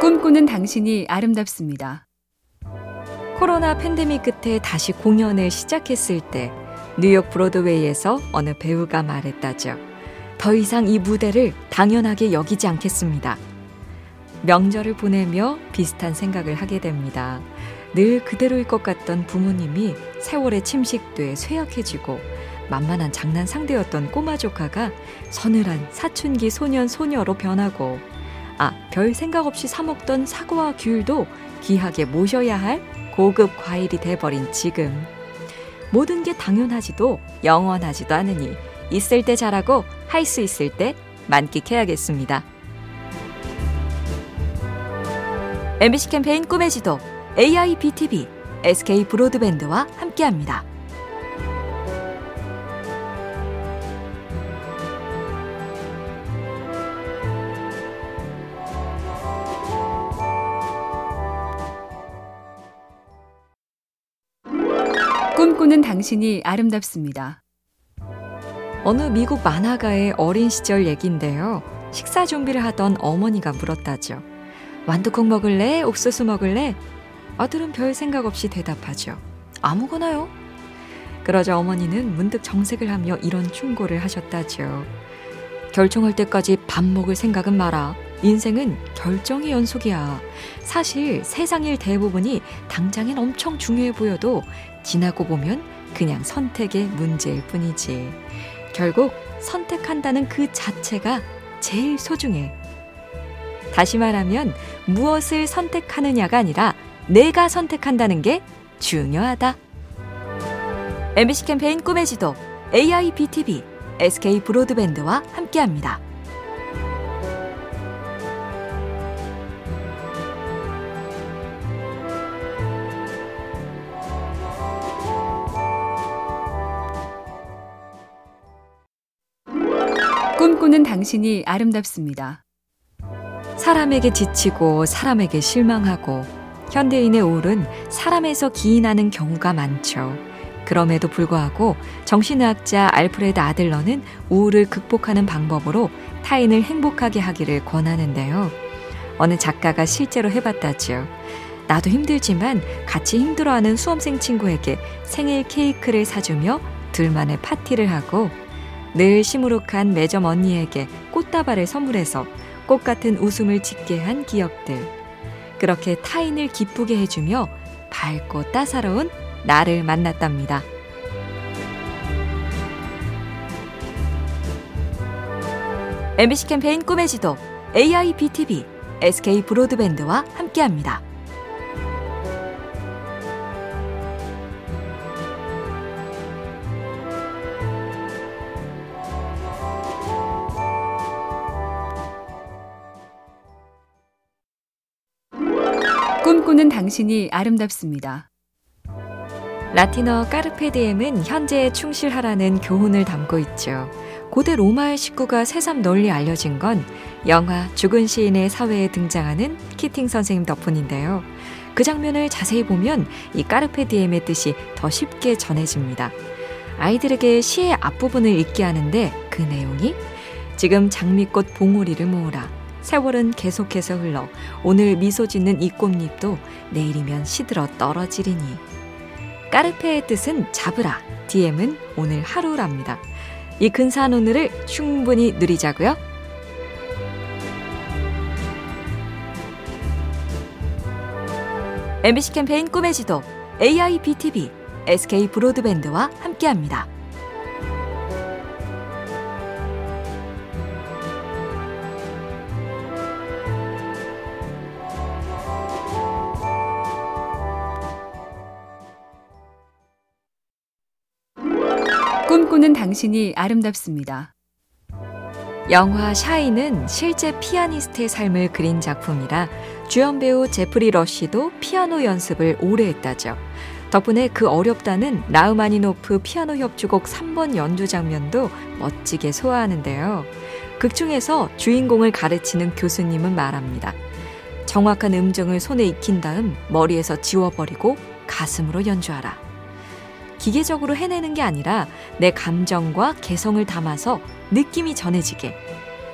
꿈꾸는 당신이 아름답습니다. 코로나 팬데믹 끝에 다시 공연을 시작했을 때 뉴욕 브로드웨이에서 어느 배우가 말했다죠. 더 이상 이 무대를 당연하게 여기지 않겠습니다. 명절을 보내며 비슷한 생각을 하게 됩니다. 늘 그대로일 것 같던 부모님이 세월에 침식돼 쇠약해지고 만만한 장난 상대였던 꼬마 조카가 서늘한 사춘기 소년 소녀로 변하고 아, 별 생각 없이 사먹던 사과와 귤도 귀하게 모셔야 할 고급 과일이 돼버린 지금. 모든 게 당연하지도 영원하지도 않으니 있을 때 잘하고 할 수 있을 때 만끽해야겠습니다. MBC 캠페인 꿈의 지도 AIBTV SK 브로드밴드와 함께합니다. 꿈꾸는 당신이 아름답습니다. 어느 미국 만화가의 어린 시절 얘긴데요. 식사 준비를 하던 어머니가 물었다죠. 완두콩 먹을래? 옥수수 먹을래? 아들은 별 생각 없이 대답하죠. 아무거나요. 그러자 어머니는 문득 정색을 하며 이런 충고를 하셨다죠. 결정할 때까지 밥 먹을 생각은 마라. 인생은 결정의 연속이야. 사실 세상 일 대부분이 당장엔 엄청 중요해 보여도 지나고 보면 그냥 선택의 문제일 뿐이지. 결국 선택한다는 그 자체가 제일 소중해. 다시 말하면 무엇을 선택하느냐가 아니라 내가 선택한다는 게 중요하다. MBC 캠페인 꿈의 지도 AIBTV SK 브로드밴드와 함께합니다. 꿈꾸는 당신이 아름답습니다. 사람에게 지치고 사람에게 실망하고 현대인의 우울은 사람에서 기인하는 경우가 많죠. 그럼에도 불구하고 정신의학자 알프레드 아들러는 우울을 극복하는 방법으로 타인을 행복하게 하기를 권하는데요. 어느 작가가 실제로 해봤다지요. 나도 힘들지만 같이 힘들어하는 수험생 친구에게 생일 케이크를 사주며 둘만의 파티를 하고 늘 시무룩한 매점 언니에게 꽃다발을 선물해서 꽃 같은 웃음을 짓게 한 기억들. 그렇게 타인을 기쁘게 해주며 밝고 따사로운 나를 만났답니다. MBC 캠페인 꿈의 지도 AIBTV SK 브로드밴드와 함께합니다. 꿈꾸는 당신이 아름답습니다. 라틴어 까르페 디엠은 현재에 충실하라는 교훈을 담고 있죠. 고대 로마의 식구가 새삼 널리 알려진 건 영화 죽은 시인의 사회에 등장하는 키팅 선생님 덕분인데요. 그 장면을 자세히 보면 이 까르페 디엠의 뜻이 더 쉽게 전해집니다. 아이들에게 시의 앞부분을 읽게 하는데 그 내용이 지금 장미꽃 봉오리를 모으라. 세월은 계속해서 흘러 오늘 미소 짓는 이 꽃잎도 내일이면 시들어 떨어지리니. 까르페의 뜻은 잡으라, DM은 오늘 하루랍니다. 이 근사한 오늘을 충분히 누리자고요. MBC 캠페인 꿈의 지도 AIBTV SK 브로드밴드와 함께합니다. 꿈꾸는 당신이 아름답습니다. 영화 샤인은 실제 피아니스트의 삶을 그린 작품이라 주연 배우 제프리 러쉬도 피아노 연습을 오래 했다죠. 덕분에 그 어렵다는 라흐마니노프 피아노 협주곡 3번 연주 장면도 멋지게 소화하는데요. 극 중에서 주인공을 가르치는 교수님은 말합니다. 정확한 음정을 손에 익힌 다음 머리에서 지워버리고 가슴으로 연주하라. 기계적으로 해내는 게 아니라 내 감정과 개성을 담아서 느낌이 전해지게.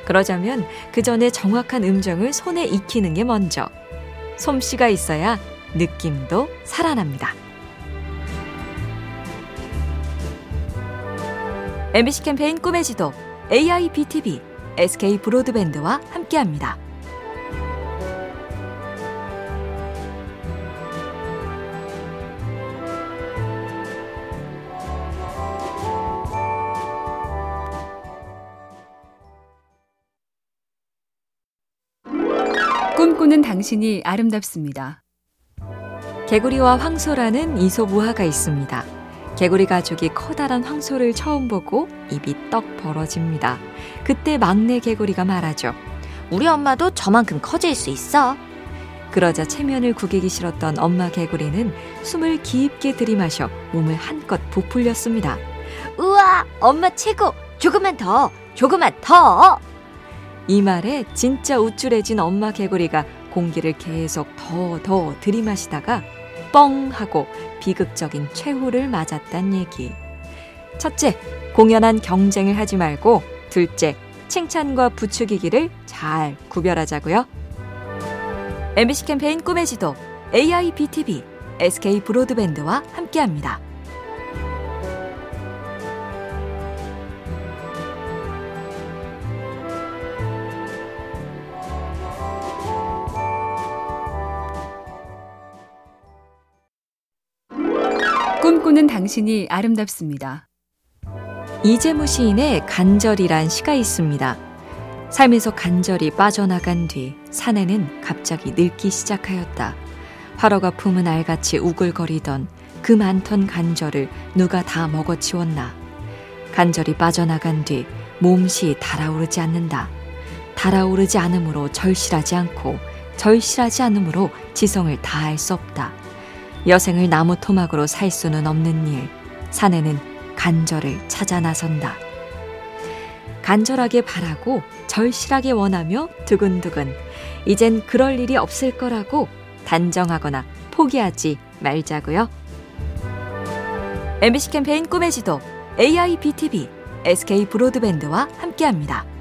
그러자면 그 전에 정확한 음정을 손에 익히는 게 먼저. 솜씨가 있어야 느낌도 살아납니다. MBC 캠페인 꿈의 지도 AIBTV SK 브로드밴드와 함께합니다. 꿈꾸는 당신이 아름답습니다. 개구리와 황소라는 이솝우화가 있습니다. 개구리 가족이 커다란 황소를 처음 보고 입이 떡 벌어집니다. 그때 막내 개구리가 말하죠. 우리 엄마도 저만큼 커질 수 있어. 그러자 체면을 구기기 싫었던 엄마 개구리는 숨을 깊게 들이마셔 몸을 한껏 부풀렸습니다. 우와, 엄마 최고! 조금만 더! 조금만 더! 이 말에 진짜 우쭐해진 엄마 개구리가 공기를 계속 더 더 들이마시다가 뻥 하고 비극적인 최후를 맞았단 얘기. 첫째, 공연한 경쟁을 하지 말고 둘째, 칭찬과 부추기기를 잘 구별하자고요. MBC 캠페인 꿈의 지도 AIBTV SK 브로드밴드와 함께합니다. 꿈꾸는 당신이 아름답습니다. 이재무 시인의 간절이란 시가 있습니다. 삶에서 간절히 빠져나간 뒤 사내는 갑자기 늙기 시작하였다. 화로가 품은 알같이 우글거리던 그 많던 간절을 누가 다 먹어치웠나. 간절히 빠져나간 뒤 몸시 달아오르지 않는다. 달아오르지 않으므로 절실하지 않고 절실하지 않으므로 지성을 다할 수 없다. 여생을 나무 토막으로 살 수는 없는 일. 사내는 간절을 찾아 나선다. 간절하게 바라고 절실하게 원하며 두근두근. 이젠 그럴 일이 없을 거라고 단정하거나 포기하지 말자고요. MBC 캠페인 꿈의 지도 AIBTV SK 브로드밴드와 함께합니다.